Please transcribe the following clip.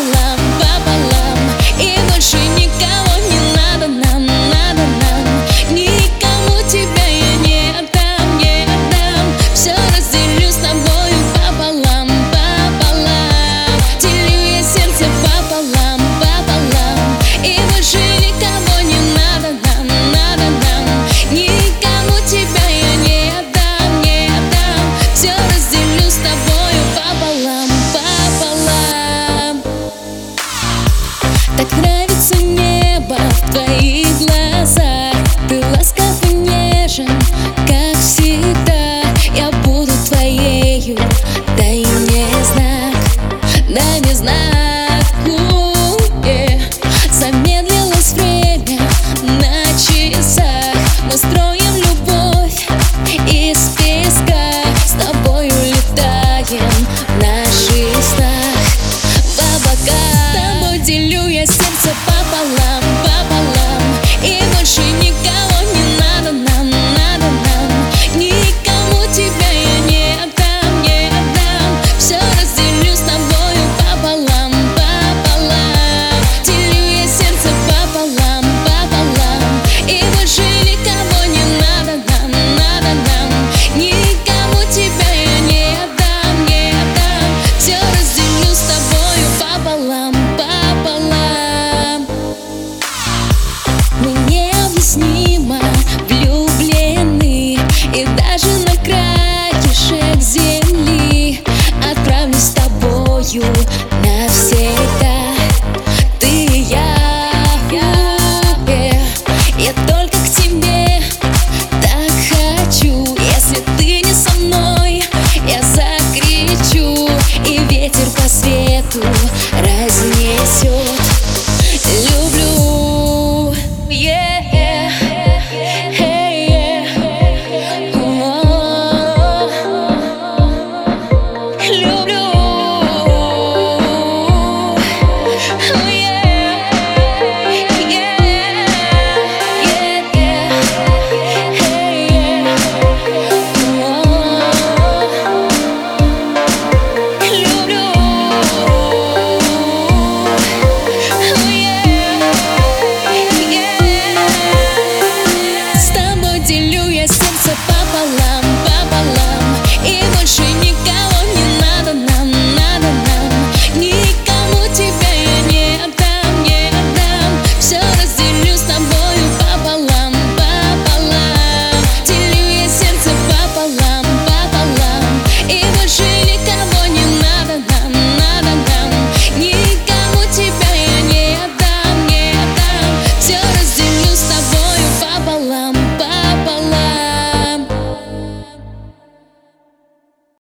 love. these tú.